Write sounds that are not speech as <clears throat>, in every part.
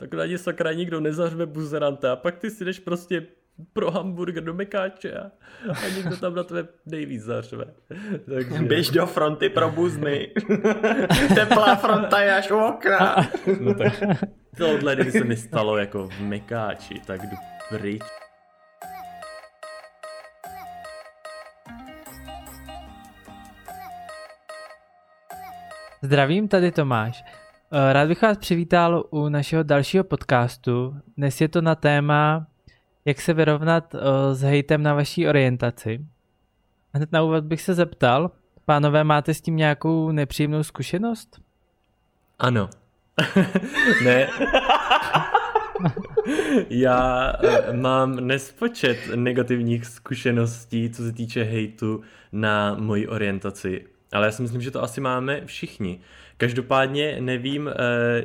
tak na ně sakra nikdo nezařve buzeranta a pak ty si jdeš prostě pro hamburger do Mekáče a, a někdo tam na tebe nejvíc zařve. Takže... Běž do fronty pro buzny. <laughs> Teplá fronta je až u okna. no tak tohle, kdyby se mi stalo jako v Mekáči, tak jdu pryč. Zdravím, tady Tomáš. Eh, rád bych vás přivítal u našeho dalšího podcastu. Dnes je to na téma, jak se vyrovnat eh, s hejtem na vaší orientaci. Hned na úvod bych se zeptal, pánové, máte s tím nějakou nepříjemnou zkušenost? Ano. <laughs> ne. Já uh, mám nespočet negativních zkušeností, co se týče hejtu na moji orientaci. Ale já si myslím, že to asi máme všichni. Každopádně nevím, uh,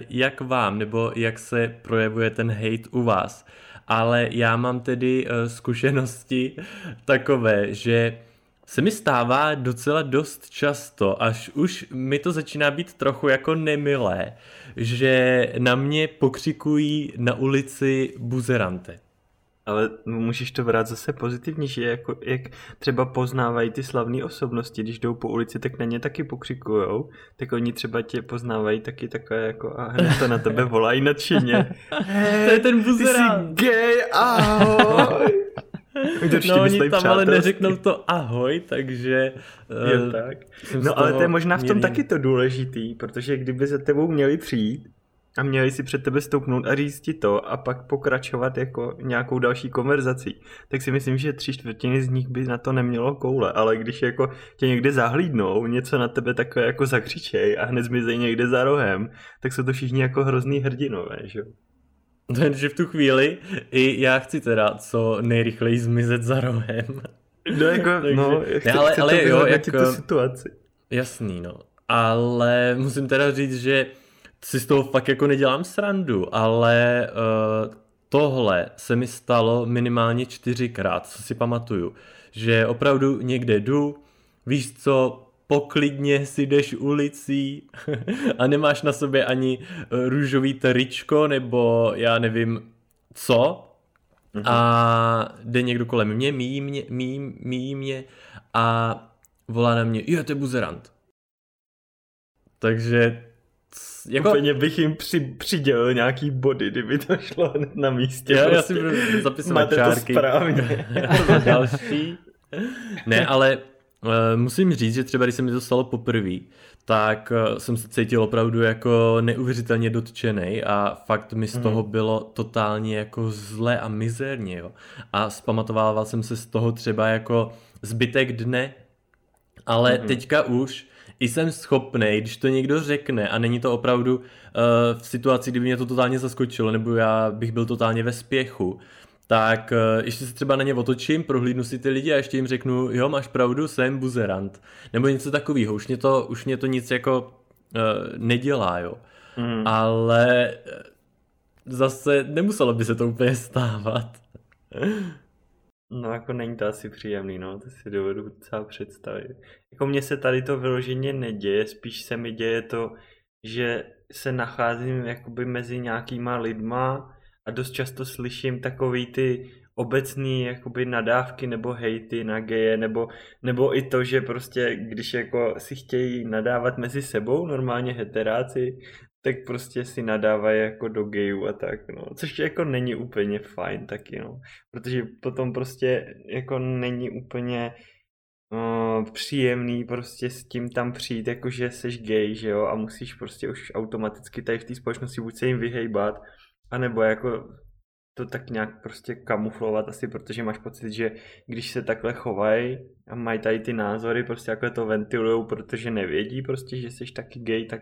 jak vám, nebo jak se projevuje ten hate u vás. Ale já mám tedy uh, zkušenosti <laughs> takové, že se mi stává docela dost často, až už mi to začíná být trochu jako nemilé, že na mě pokřikují na ulici buzerante. Ale můžeš to brát zase pozitivně, že jako, jak třeba poznávají ty slavné osobnosti, když jdou po ulici, tak na ně taky pokřikujou, tak oni třeba tě poznávají taky takové jako a hned to na tebe volají nadšeně. Hey, <laughs> to je ten buzerant. Ty jsi gay, ahoj. <laughs> no oni tam ale neřeknou to ahoj, takže... Uh, je tak. No ale to je možná v tom taky to důležitý, protože kdyby za tebou měli přijít a měli si před tebe stoupnout a říct ti to a pak pokračovat jako nějakou další konverzací, tak si myslím, že tři čtvrtiny z nich by na to nemělo koule, ale když jako tě někde zahlídnou, něco na tebe takové jako zakřičej a hned zmizej někde za rohem, tak jsou to všichni jako hrozný hrdinové, že jo? Takže v tu chvíli i já chci teda co nejrychleji zmizet za rohem. No jako, <laughs> Takže, no, chci, ne, ale, chci ale jo, jako, tu situaci. Jasný, no. Ale musím teda říct, že si z toho fakt jako nedělám srandu, ale uh, tohle se mi stalo minimálně čtyřikrát, co si pamatuju. Že opravdu někde jdu, víš co, poklidně si jdeš ulicí <laughs> a nemáš na sobě ani eh, růžový tričko nebo já nevím co mm-hmm. a jde někdo kolem mě, míjí mě, míjí, míjí mě a volá na mě, jo, to je buzerant. Takže jako... Úplně bych jim při, přidělil nějaký body, kdyby to šlo hned na místě. Já, prostě. já si budu zapisovat Máte čárky. to správně. <laughs> další. Ne, ale uh, musím říct, že třeba když se mi to stalo poprvé, tak uh, jsem se cítil opravdu jako neuvěřitelně dotčený a fakt mi z toho mm. bylo totálně jako zle a mizerně, jo. A zpamatovával jsem se z toho třeba jako zbytek dne, ale mm. teďka už jsem schopný, když to někdo řekne a není to opravdu uh, v situaci, kdyby mě to totálně zaskočilo, nebo já bych byl totálně ve spěchu, tak uh, ještě se třeba na ně otočím, prohlídnu si ty lidi a ještě jim řeknu, jo, máš pravdu, jsem buzerant. Nebo něco takového. Už mě to, už mě to nic jako uh, nedělá, jo. Mm. Ale zase nemuselo by se to úplně stávat. <laughs> No jako není to asi příjemný, no, to si dovedu docela představit. Jako mně se tady to vyloženě neděje, spíš se mi děje to, že se nacházím jakoby mezi nějakýma lidma a dost často slyším takový ty obecný jakoby nadávky nebo hejty na geje, nebo, nebo i to, že prostě když jako si chtějí nadávat mezi sebou normálně heteráci, tak prostě si nadávají jako do gayů a tak, no. Což jako není úplně fajn taky, no. Protože potom prostě jako není úplně uh, příjemný prostě s tím tam přijít, jako že seš gay, že jo, a musíš prostě už automaticky tady v té společnosti buď se jim vyhejbat, anebo jako to tak nějak prostě kamuflovat asi, protože máš pocit, že když se takhle chovají a mají tady ty názory, prostě jako to ventilujou, protože nevědí prostě, že jsi taky gay, tak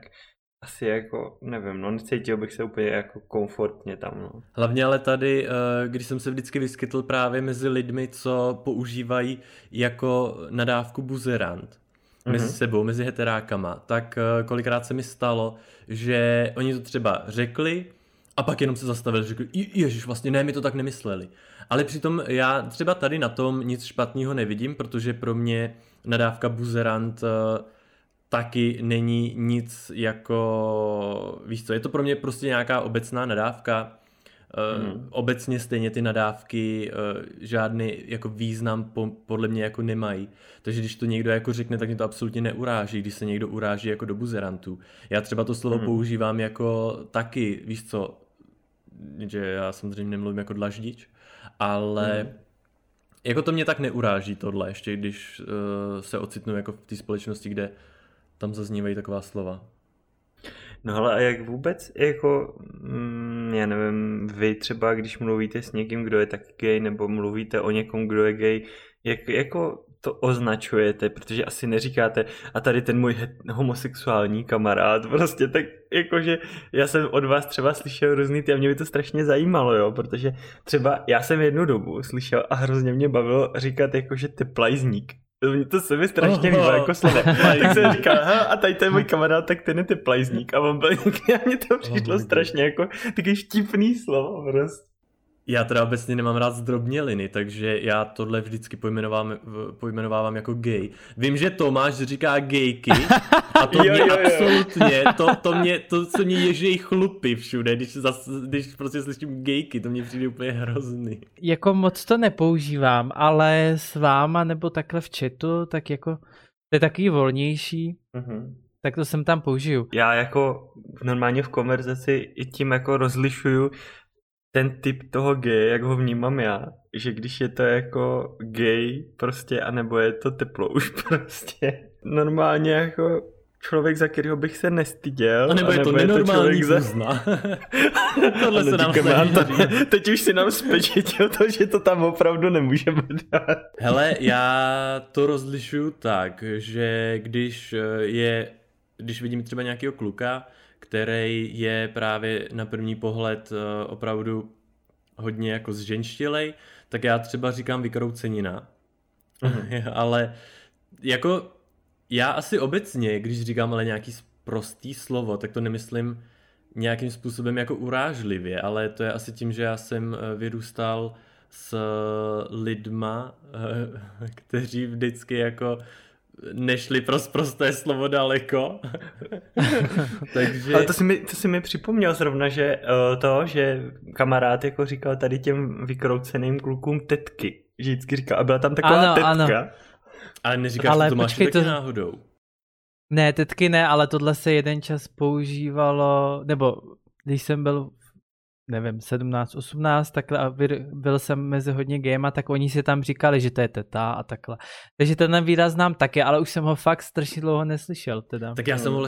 asi jako, nevím, no necítil bych se úplně jako komfortně tam, no. Hlavně ale tady, eh, když jsem se vždycky vyskytl právě mezi lidmi, co používají jako nadávku buzerant, mezi mm-hmm. sebou, mezi heterákama, tak eh, kolikrát se mi stalo, že oni to třeba řekli a pak jenom se zastavili, řekli, ježiš, vlastně ne, mi to tak nemysleli. Ale přitom já třeba tady na tom nic špatného nevidím, protože pro mě nadávka buzerant uh, taky není nic jako, víš co, je to pro mě prostě nějaká obecná nadávka, mm. obecně stejně ty nadávky uh, žádný jako význam po, podle mě jako nemají. Takže když to někdo jako řekne, tak mě to absolutně neuráží, když se někdo uráží jako do buzerantů. Já třeba to slovo mm. používám jako taky, víš co, že já samozřejmě nemluvím jako dlaždič, ale mm. jako to mě tak neuráží tohle, ještě když uh, se ocitnu jako v té společnosti, kde tam zaznívají taková slova. No ale a jak vůbec, jako, mm, já nevím, vy třeba, když mluvíte s někým, kdo je tak gay, nebo mluvíte o někom, kdo je gay, jak, jako to označujete, protože asi neříkáte a tady ten můj homosexuální kamarád, <laughs> prostě tak jakože já jsem od vás třeba slyšel různý ty a mě by to strašně zajímalo, jo, protože třeba já jsem jednu dobu slyšel a hrozně mě bavilo říkat jakože teplajzník, to se mi strašně líbí, jako slovo. tak jsem říkal, a tady ten můj kamarád, tak ten je ty plajzník. A on byl, <laughs> a mně to přišlo strašně jako taky štipný slovo prostě. Já teda obecně nemám rád zdrobněliny, takže já tohle vždycky pojmenovávám, pojmenovávám jako gay. Vím, že Tomáš říká gayky a to <laughs> jo, mě jo, jo. absolutně, to, to, mě, to se mě ježí chlupy všude, když, zas, když prostě slyším gayky, to mě přijde úplně hrozný. Jako moc to nepoužívám, ale s váma nebo takhle v chatu, tak jako to je takový volnější. Mm-hmm tak to jsem tam použiju. Já jako normálně v konverzaci i tím jako rozlišuju, ten typ toho gay, jak ho vnímám já, že když je to jako gay prostě, anebo je to teplo už <laughs> prostě. Normálně jako člověk, za kterého bych se nestyděl. A nebo je to nenormální je to za... <laughs> Tohle se nám to, <laughs> Teď už si nám spečetil to, že to tam opravdu nemůžeme dát. Hele, já to rozlišuju tak, že když je, když vidím třeba nějakého kluka, který je právě na první pohled eh, opravdu hodně jako zženštilej, tak já třeba říkám vykroucenina. Mm-hmm. <laughs> ale jako já asi obecně, když říkám ale nějaký prostý slovo, tak to nemyslím nějakým způsobem jako urážlivě, ale to je asi tím, že já jsem eh, vyrůstal s lidma, eh, <laughs> kteří vždycky jako nešli pro prosté slovo daleko. <laughs> Takže... Ale to si, mi, to si mi připomněl zrovna, že uh, to, že kamarád jako říkal tady těm vykrouceným klukům tetky. Že vždycky říkal, a byla tam taková ano, tetka. Ano. Ale neříkáš, ale to máš taky to... náhodou. Ne, tetky ne, ale tohle se jeden čas používalo, nebo když jsem byl nevím, 17, 18, takhle a byl jsem mezi hodně gejma, tak oni si tam říkali, že to je teta a takhle. Takže ten výraz znám taky, ale už jsem ho fakt strašně dlouho neslyšel teda. Tak já jsem ho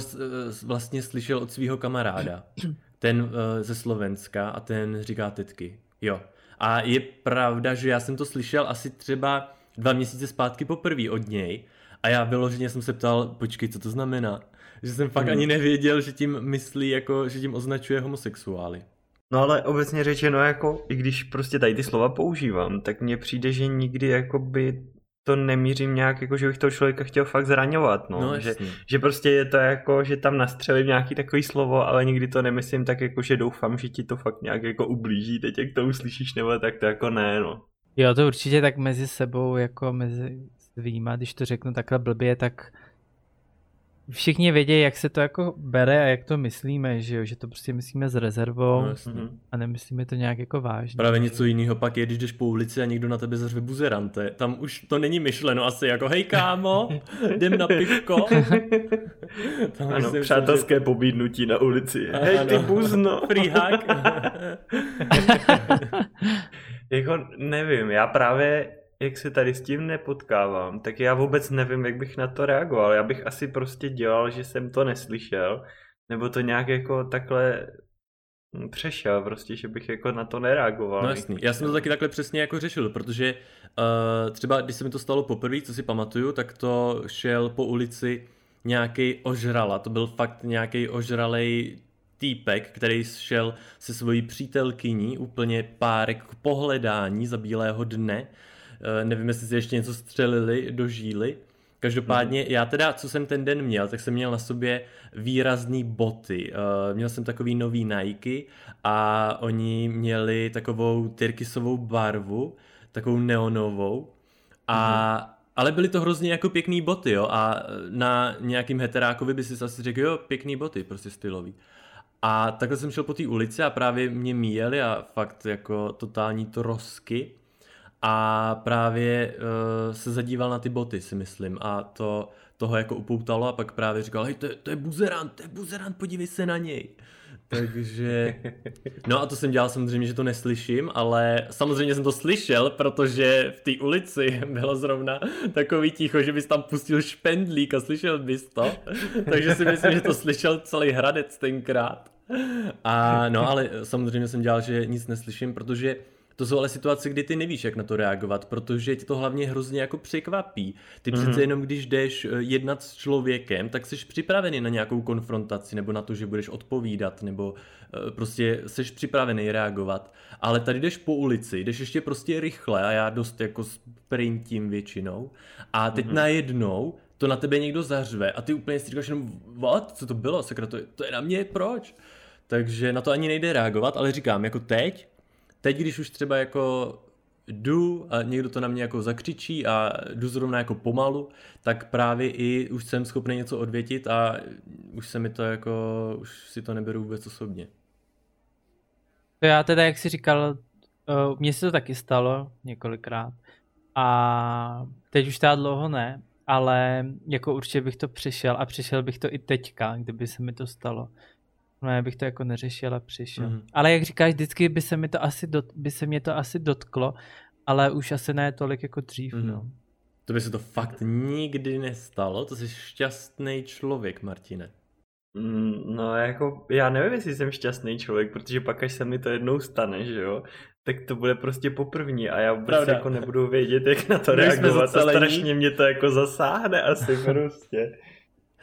vlastně slyšel od svého kamaráda, <clears throat> ten uh, ze Slovenska a ten říká tetky. Jo. A je pravda, že já jsem to slyšel asi třeba dva měsíce zpátky poprvé od něj a já vyloženě jsem se ptal, počkej, co to znamená? Že jsem fakt hmm. ani nevěděl, že tím myslí, jako, že tím označuje homosexuály. No ale obecně řečeno, jako i když prostě tady ty slova používám, tak mně přijde, že nikdy jako by to nemířím nějak, jako že bych toho člověka chtěl fakt zraňovat, no. no že, že, prostě je to jako, že tam nastřelím nějaký takový slovo, ale nikdy to nemyslím tak jako, že doufám, že ti to fakt nějak jako ublíží, teď jak to uslyšíš, nebo tak to jako ne, no. Jo, to určitě tak mezi sebou, jako mezi svýma, když to řeknu takhle blbě, tak všichni vědí, jak se to jako bere a jak to myslíme, že jo? že to prostě myslíme s rezervou no, a nemyslíme to nějak jako vážně. Právě něco jiného pak je, když jdeš po ulici a někdo na tebe zařve buzerante. Tam už to není myšleno asi jako hej kámo, <laughs> jdem na pivko. <laughs> Tam ano, myslím, přátelské že... pobídnutí na ulici. A, hej ty buzno. <laughs> Free hack. jako nevím, já právě jak se tady s tím nepotkávám, tak já vůbec nevím, jak bych na to reagoval. Já bych asi prostě dělal, že jsem to neslyšel, nebo to nějak jako takhle přešel, prostě, že bych jako na to nereagoval. No jasný. Já jsem to taky takhle přesně jako řešil, protože uh, třeba když se mi to stalo poprvé, co si pamatuju, tak to šel po ulici nějaký ožrala. To byl fakt nějaký ožralej týpek, který šel se svojí přítelkyní úplně párek k pohledání za bílého dne nevím, jestli si ještě něco střelili do žíly. Každopádně mm. já teda, co jsem ten den měl, tak jsem měl na sobě výrazný boty. Uh, měl jsem takový nový Nike a oni měli takovou tyrkysovou barvu, takovou neonovou. A ale byly to hrozně jako pěkný boty, jo, a na nějakým heterákovi by si asi řekl, jo, pěkný boty, prostě stylový. A takhle jsem šel po té ulici a právě mě míjeli a fakt jako totální trosky a právě uh, se zadíval na ty boty, si myslím, a to toho jako upoutalo a pak právě říkal, hej, to, je, to je buzerant, to je buzerant, podívej se na něj. Takže, <laughs> no a to jsem dělal samozřejmě, že to neslyším, ale samozřejmě jsem to slyšel, protože v té ulici <laughs> bylo zrovna takový ticho, že bys tam pustil špendlík a slyšel bys to. <laughs> Takže si myslím, že to slyšel celý Hradec tenkrát. A no, ale samozřejmě jsem dělal, že nic neslyším, protože to jsou ale situace, kdy ty nevíš, jak na to reagovat, protože ti to hlavně hrozně jako překvapí. Ty mm-hmm. přece jenom, když jdeš eh, jednat s člověkem, tak jsi připravený na nějakou konfrontaci, nebo na to, že budeš odpovídat, nebo uh, prostě jsi připravený reagovat. Ale tady jdeš po ulici, jdeš ještě prostě rychle a já dost jako sprintím většinou. A teď mm-hmm. najednou to na tebe někdo zařve a ty úplně si říkáš jenom, what, co to bylo, sakra, to je, to je na mě, proč? Takže na to ani nejde reagovat, ale říkám, jako teď, teď, když už třeba jako jdu a někdo to na mě jako zakřičí a jdu zrovna jako pomalu, tak právě i už jsem schopný něco odvětit a už se mi to jako, už si to neberu vůbec osobně. To já teda, jak jsi říkal, uh, mně se to taky stalo několikrát a teď už teda dlouho ne, ale jako určitě bych to přišel a přišel bych to i teďka, kdyby se mi to stalo. No já bych to jako neřešil a přišel. Mm. Ale jak říkáš, vždycky by se, mi to asi dot, by se mě to asi dotklo, ale už asi ne tolik jako dřív. Mm. No. To by se to fakt nikdy nestalo, to jsi šťastný člověk, Martine. Mm, no jako, já nevím, jestli jsem šťastný člověk, protože pak, až se mi to jednou stane, že jo, tak to bude prostě poprvní a já vůbec Pravda. jako nebudu vědět, jak na to reagovat a strašně mě to jako zasáhne asi <laughs> prostě.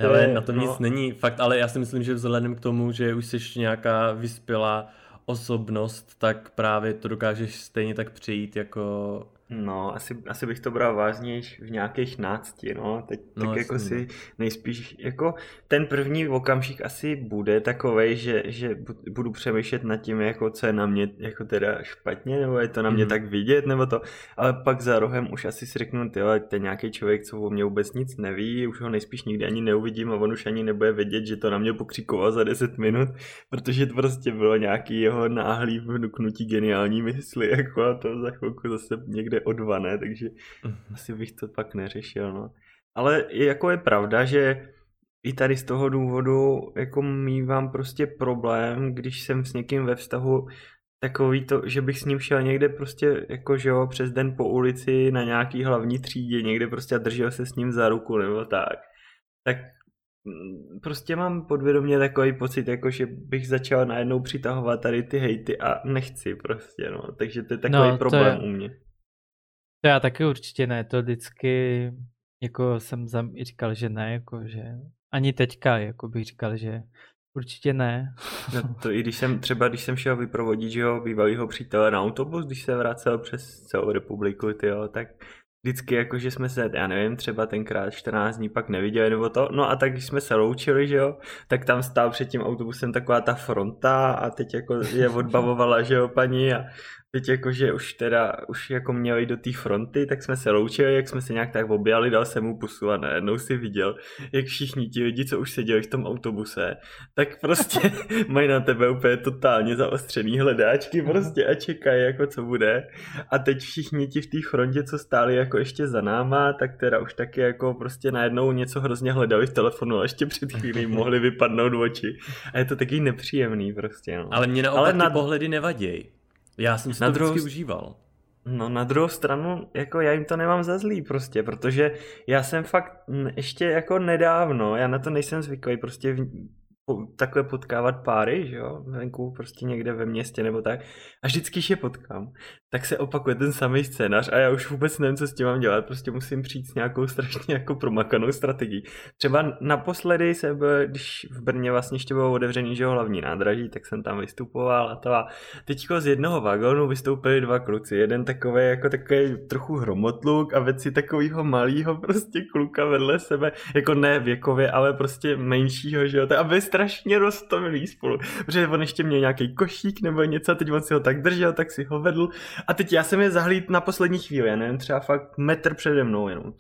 Hele, na tom no. nic není, fakt, ale já si myslím, že vzhledem k tomu, že už jsi nějaká vyspělá osobnost, tak právě to dokážeš stejně tak přejít jako No, asi, asi bych to bral vážnějš v nějakých nácti, no. Teď no, tak jako si nejspíš, jako ten první okamžik asi bude takovej, že, že budu přemýšlet nad tím, jako co je na mě jako teda špatně, nebo je to na mě mm. tak vidět, nebo to, ale pak za rohem už asi si řeknu, ty to je nějaký člověk, co o mě vůbec nic neví, už ho nejspíš nikdy ani neuvidím a on už ani nebude vědět, že to na mě pokřikoval za 10 minut, protože to prostě bylo nějaký jeho náhlý vnuknutí geniální mysli, <laughs> jako a to za chvilku zase někde odvané, takže mm-hmm. asi bych to pak neřešil, no. Ale jako je pravda, že i tady z toho důvodu jako mývám prostě problém, když jsem s někým ve vztahu takový to, že bych s ním šel někde prostě jako že jo, přes den po ulici na nějaký hlavní třídě, někde prostě a držel se s ním za ruku nebo tak. Tak mm, prostě mám podvědomě takový pocit, jako že bych začal najednou přitahovat tady ty hejty a nechci prostě, no. Takže to je takový no, problém je, u mě. To já taky určitě ne, to vždycky jako jsem zam, říkal, že ne, jako že ani teďka, jako bych říkal, že určitě ne. No <laughs> to i když jsem třeba, když jsem šel vyprovodit, že jo, bývalýho přítele na autobus, když se vracel přes celou republiku, tyjo, tak vždycky jako, že jsme se, já nevím, třeba tenkrát 14 dní pak neviděli nebo to, no a tak když jsme se loučili, že jo, tak tam stál před tím autobusem taková ta fronta a teď jako je <laughs> odbavovala, že jo, paní a teď jako, že už teda, už jako měli do té fronty, tak jsme se loučili, jak jsme se nějak tak objali, dal jsem mu pusu a najednou si viděl, jak všichni ti lidi, co už seděli v tom autobuse, tak prostě <laughs> mají na tebe úplně totálně zaostřený hledáčky prostě a čekají, jako co bude. A teď všichni ti v té frontě, co stáli jako ještě za náma, tak teda už taky jako prostě najednou něco hrozně hledali v telefonu a ještě před chvílí <laughs> mohli vypadnout oči. A je to taky nepříjemný prostě. No. Ale mě naopak Ale na... pohledy nevadí. Já jsem si na to druhou... vždycky užíval. No na druhou stranu, jako já jim to nemám za zlý prostě, protože já jsem fakt ještě jako nedávno, já na to nejsem zvyklý, prostě v, takhle potkávat páry, že jo, venku prostě někde ve městě nebo tak. A vždycky, když je potkám, tak se opakuje ten samý scénář a já už vůbec nevím, co s tím mám dělat, prostě musím přijít s nějakou strašně jako promakanou strategií. Třeba naposledy se byl, když v Brně vlastně ještě bylo otevřený, že jo, hlavní nádraží, tak jsem tam vystupoval a to a teďko z jednoho vagónu vystoupili dva kluci, jeden takový jako takový trochu hromotluk a věci takového malého prostě kluka vedle sebe, jako ne věkově, ale prostě menšího, že jo, a strašně roztomilí spolu, protože on ještě měl nějaký košík nebo něco, teď on si ho tak držel, tak si ho vedl a teď já jsem je zahlíd na poslední chvíli, já nevím, třeba fakt metr přede mnou jenom.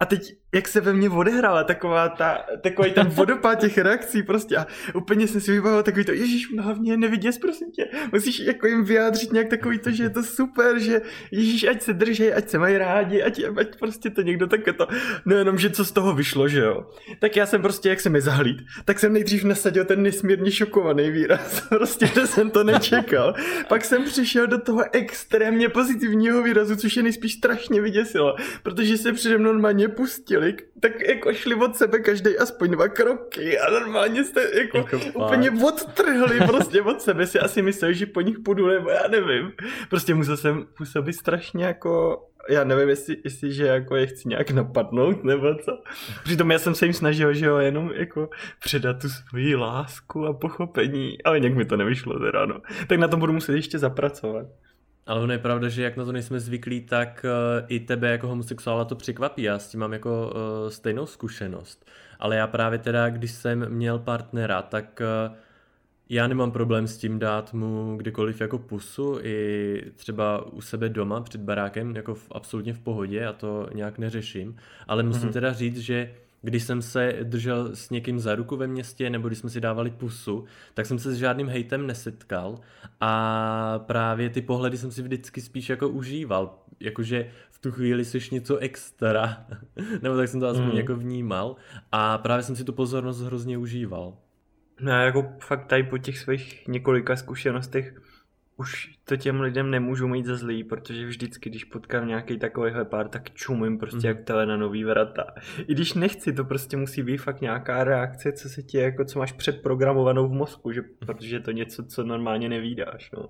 A teď, jak se ve mně odehrála taková ta, takový ten <laughs> vodopád těch reakcí prostě a úplně jsem si vybavil takový to, ježíš, hlavně nevidět, prosím tě, musíš jako jim vyjádřit nějak takový to, že je to super, že ježíš, ať se držej, ať se mají rádi, ať, ať prostě to někdo také to, no jenom, že co z toho vyšlo, že jo. Tak já jsem prostě, jak jsem je zahlíd, tak jsem nejdřív nasadil ten nesmírně šokovaný výraz, <laughs> prostě, že jsem to nečekal. Pak jsem přišel do toho extrémně pozitivního výrazu, což je nejspíš strašně vyděsilo, protože se přede mnou normálně normálně pustili, tak jako šli od sebe každý aspoň dva kroky a normálně jste jako, jako úplně odtrhli prostě od sebe, si asi mysleli, že po nich půjdu, nebo já nevím. Prostě musel jsem působit strašně jako já nevím, jestli, jestli že jako je chci nějak napadnout, nebo co. Přitom já jsem se jim snažil, že jo, jenom jako předat tu svoji lásku a pochopení, ale nějak mi to nevyšlo teda, no. Tak na tom budu muset ještě zapracovat. Ale ono je pravda, že jak na to nejsme zvyklí, tak uh, i tebe jako homosexuála to překvapí. Já s tím mám jako uh, stejnou zkušenost. Ale já právě teda, když jsem měl partnera, tak uh, já nemám problém s tím dát mu kdykoliv jako pusu, i třeba u sebe doma před barákem, jako v, absolutně v pohodě a to nějak neřeším. Ale musím mm-hmm. teda říct, že když jsem se držel s někým za ruku ve městě, nebo když jsme si dávali pusu, tak jsem se s žádným hejtem nesetkal a právě ty pohledy jsem si vždycky spíš jako užíval, jakože v tu chvíli jsi něco extra, <laughs> nebo tak jsem to aspoň mm. jako vnímal a právě jsem si tu pozornost hrozně užíval. No jako fakt tady po těch svých několika zkušenostech už to těm lidem nemůžu mít za zlý, protože vždycky, když potkám nějaký takovýhle pár, tak čumím prostě mm. jak tele na nový vrata. I když nechci, to prostě musí být fakt nějaká reakce, co se ti jako, co máš předprogramovanou v mozku, že, protože je to něco, co normálně nevídáš, no.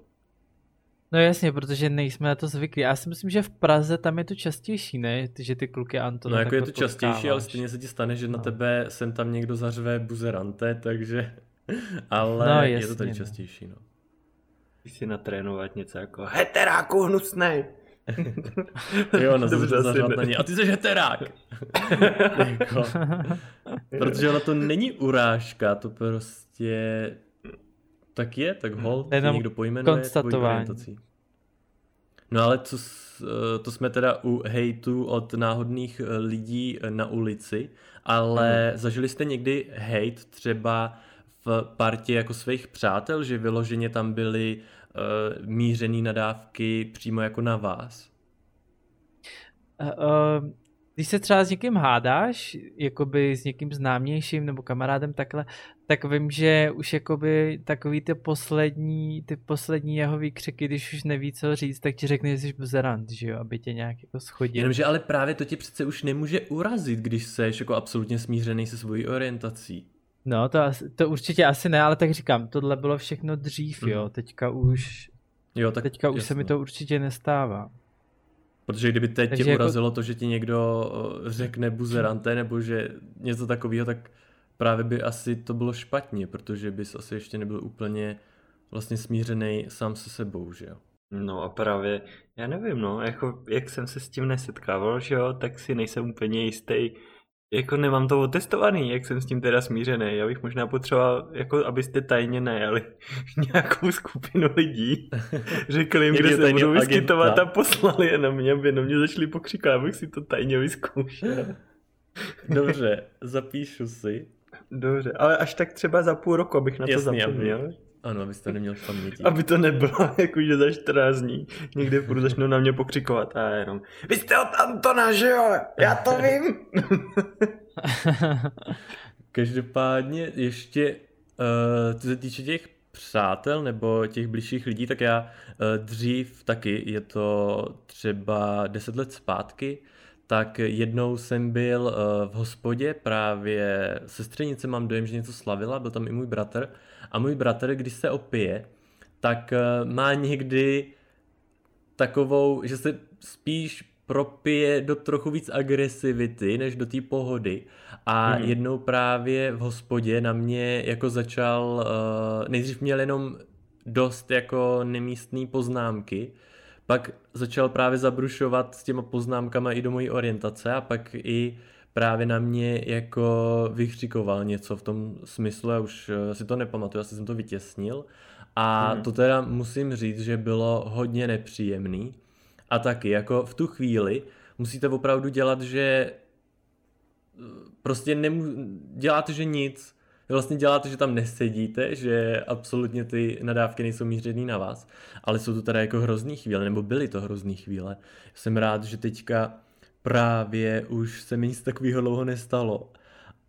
No jasně, protože nejsme na to zvyklí. Já si myslím, že v Praze tam je to častější, ne? Že ty kluky Anton. No jako je to častější, ale stejně se ti stane, že no. na tebe sem tam někdo zařve buzerante, takže... <laughs> ale no, jasně, je to tady no. častější, no si natrénovat něco jako heteráku hnusnej. <laughs> jo, no <laughs> Dobře, na ně. A ty jsi heterák. <laughs> jako, protože ono to není urážka, to prostě tak je, tak hol, Jenom někdo pojmenuje konstatování. No ale co, to jsme teda u hejtu od náhodných eh, lidí eh, na ulici, ale hmm. zažili jste někdy hejt třeba v partě jako svých přátel, že vyloženě tam byly uh, mířený nadávky přímo jako na vás? Uh, uh, když se třeba s někým hádáš, jakoby s někým známějším nebo kamarádem takhle, tak vím, že už jakoby takový ty poslední, ty poslední jeho výkřiky, když už neví co říct, tak ti řekne, že jsi buzerant, že jo, aby tě nějak jako schodil. Jenomže ale právě to tě přece už nemůže urazit, když jsi jako absolutně smířený se svojí orientací. No, to, to určitě asi ne, ale tak říkám, tohle bylo všechno dřív, mm. jo, mhm. teďka už, jo, tak teďka jasno. už se mi to určitě nestává. Protože kdyby teď Takže tě jako... urazilo to, že ti někdo řekne buzerante, nebo že něco takového, tak právě by asi to bylo špatně, protože bys asi ještě nebyl úplně vlastně smířený sám se sebou, že jo. No a právě, já nevím, no, jako, jak jsem se s tím nesetkával, že jo, tak si nejsem úplně jistý, jako nemám to otestovaný, jak jsem s tím teda smířený. Já bych možná potřeboval, jako abyste tajně najali <laughs> nějakou skupinu lidí, <laughs> řekli jim, kde se budou vyskytovat a poslali je na mě, aby na mě začali pokřikovat, abych si to tajně vyzkoušel. <laughs> Dobře, zapíšu si. Dobře, ale až tak třeba za půl roku, abych na to Jasný, zapomněl. Aby, ano, abyste neměl v paměti. Aby to nebylo, <laughs> jakože za 14 dní někde furt začnou na mě pokřikovat a jenom Vy jste od Antona, že jo? Já to vím. <laughs> Každopádně ještě, uh, co se týče těch přátel nebo těch blížších lidí, tak já uh, dřív taky, je to třeba 10 let zpátky, tak jednou jsem byl uh, v hospodě, právě sestřenice mám dojem, že něco slavila, byl tam i můj bratr a můj bratr, když se opije, tak uh, má někdy takovou, že se spíš propije do trochu víc agresivity, než do té pohody. A hmm. jednou právě v hospodě na mě jako začal, uh, nejdřív měl jenom dost jako nemístný poznámky, pak začal právě zabrušovat s těma poznámkama i do mojí orientace a pak i právě na mě jako vykřikoval něco v tom smyslu, já už eh, si to nepamatuju, asi jsem to vytěsnil. A hmm. to teda musím říct, že bylo hodně nepříjemný. A taky, jako v tu chvíli musíte opravdu dělat, že eh, prostě nemů... děláte, že nic. Vlastně děláte, že tam nesedíte, že absolutně ty nadávky nejsou mířený na vás, ale jsou to teda jako hrozný chvíle, nebo byly to hrozný chvíle. Jsem rád, že teďka právě už se mi nic takového dlouho nestalo.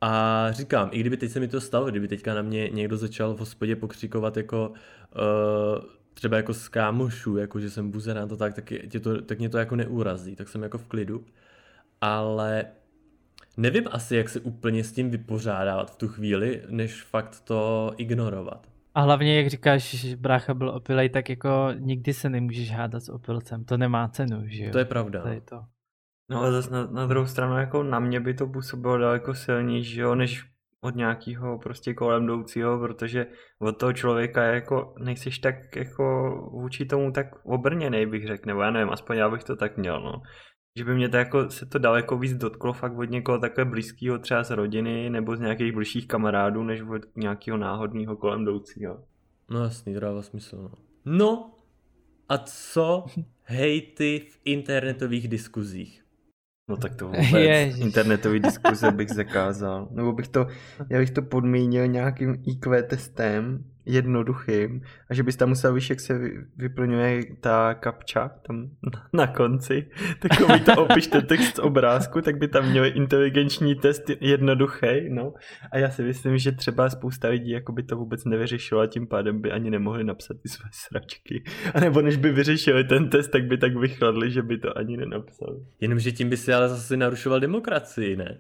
A říkám, i kdyby teď se mi to stalo, kdyby teďka na mě někdo začal v hospodě pokřikovat jako uh, třeba jako z kámošů, jako že jsem buzerán to tak, tak, tě to, tak mě to jako neurazí, tak jsem jako v klidu. Ale nevím asi, jak se úplně s tím vypořádávat v tu chvíli, než fakt to ignorovat. A hlavně, jak říkáš, že brácha byl opilej, tak jako nikdy se nemůžeš hádat s opilcem. To nemá cenu, že jo? To je pravda. To je to. No a zase na, na druhou stranu jako na mě by to působilo daleko silnější, jo, než od nějakého prostě kolem jdoucího, protože od toho člověka jako nejsiš tak jako vůči tomu tak obrněný, bych řekl, nebo já nevím, aspoň já bych to tak měl, no. Že by mě to jako se to daleko víc dotklo fakt od někoho takové blízkého třeba z rodiny nebo z nějakých blížších kamarádů, než od nějakého náhodného kolem jdoucího. No jasný, to dává smysl, no. No, a co hejty v internetových diskuzích? No tak to vůbec Ježiš. internetový diskuze bych zakázal. Nebo bych to, já bych to podmínil nějakým IQ testem, jednoduchým, a že bys tam musel, víš, jak se vyplňuje ta kapča tam na konci, <laughs> takový to opiš ten text z obrázku, tak by tam měl inteligenční test jednoduchý, no. A já si myslím, že třeba spousta lidí jako by to vůbec nevyřešilo a tím pádem by ani nemohli napsat ty své sračky. <laughs> A nebo než by vyřešili ten test, tak by tak vychladli, že by to ani nenapsali. Jenomže tím by si ale zase narušoval demokracii, ne?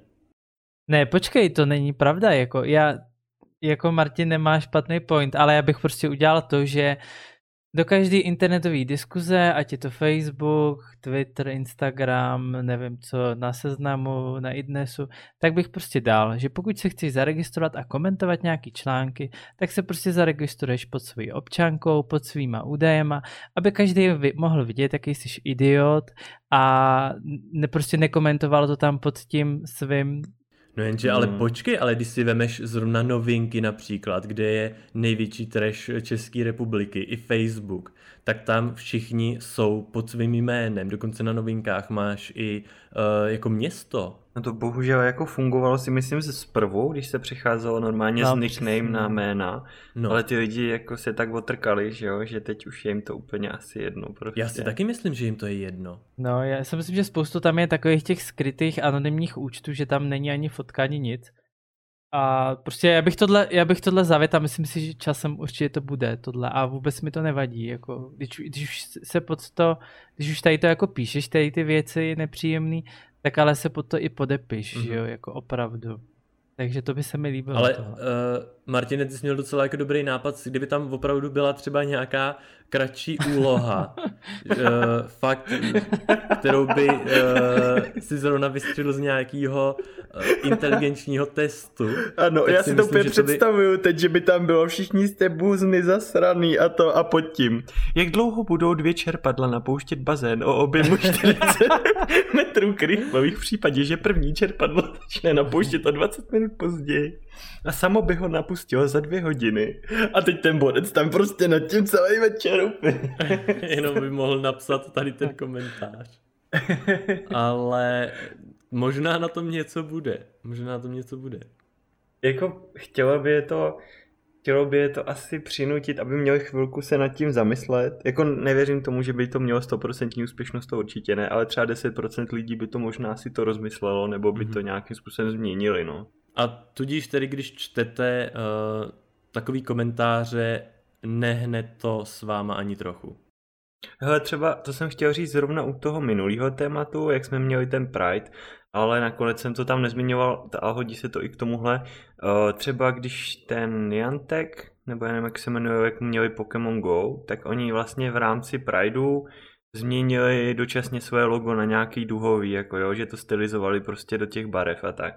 Ne, počkej, to není pravda, jako já jako Martin nemá špatný point, ale já bych prostě udělal to, že do každé internetové diskuze, ať je to Facebook, Twitter, Instagram, nevím co, na seznamu, na idnesu, tak bych prostě dal, že pokud se chceš zaregistrovat a komentovat nějaký články, tak se prostě zaregistruješ pod svojí občankou, pod svýma údajema, aby každý mohl vidět, jaký jsi idiot a ne, prostě nekomentoval to tam pod tím svým No jenže, ale hmm. počkej, ale když si vemeš zrovna novinky například, kde je největší trash České republiky, i Facebook, tak tam všichni jsou pod svým jménem, dokonce na novinkách máš i uh, jako město. No to bohužel jako fungovalo si myslím z prvou, když se přecházelo normálně no, z nickname na jména, no. ale ty lidi jako se tak otrkali, že jo, že teď už je jim to úplně asi jedno. Prostě. Já si taky myslím, že jim to je jedno. No já si myslím, že spoustu tam je takových těch skrytých anonymních účtů, že tam není ani fotka, ani nic. A prostě já bych tohle, já bych tohle zavět a myslím si, že časem určitě to bude tohle a vůbec mi to nevadí, jako když, když už se pod to, když už tady to jako píšeš, tady ty věci nepříjemný, tak ale se pod to i podepiš, mm-hmm. jo, jako opravdu. Takže to by se mi líbilo. Ale uh, Martine, ty jsi měl docela jako dobrý nápad, kdyby tam opravdu byla třeba nějaká kratší úloha, uh, <laughs> fakt, kterou by uh, si zrovna vystřelil z nějakého uh, inteligenčního testu. Ano, já si, si to úplně představuju by... teď, že by tam bylo všichni jste buzny zasraný a to a pod tím. Jak dlouho budou dvě čerpadla napouštět bazén o objemu 40 <laughs> metrů krychlových v případě, že první čerpadlo začne napouštět o 20 minut později. A samo by ho napustilo za dvě hodiny. A teď ten bodec tam prostě nad tím celý večer. <laughs> Jenom by mohl napsat tady ten komentář. Ale možná na tom něco bude. Možná na tom něco bude. Jako chtělo by je to chtělo by je to asi přinutit, aby měli chvilku se nad tím zamyslet. Jako nevěřím tomu, že by to mělo 100% úspěšnost, to určitě ne, ale třeba 10% lidí by to možná si to rozmyslelo, nebo by mm-hmm. to nějakým způsobem změnili, no. A tudíž tedy, když čtete uh, takový komentáře, nehne to s váma ani trochu. Hele, třeba to jsem chtěl říct zrovna u toho minulého tématu, jak jsme měli ten Pride, ale nakonec jsem to tam nezmiňoval a hodí se to i k tomuhle. Uh, třeba když ten Niantek, nebo já nevím, jak se jmenuje, jak měli Pokémon Go, tak oni vlastně v rámci Prideu změnili dočasně své logo na nějaký duhový, jako jo, že to stylizovali prostě do těch barev a tak.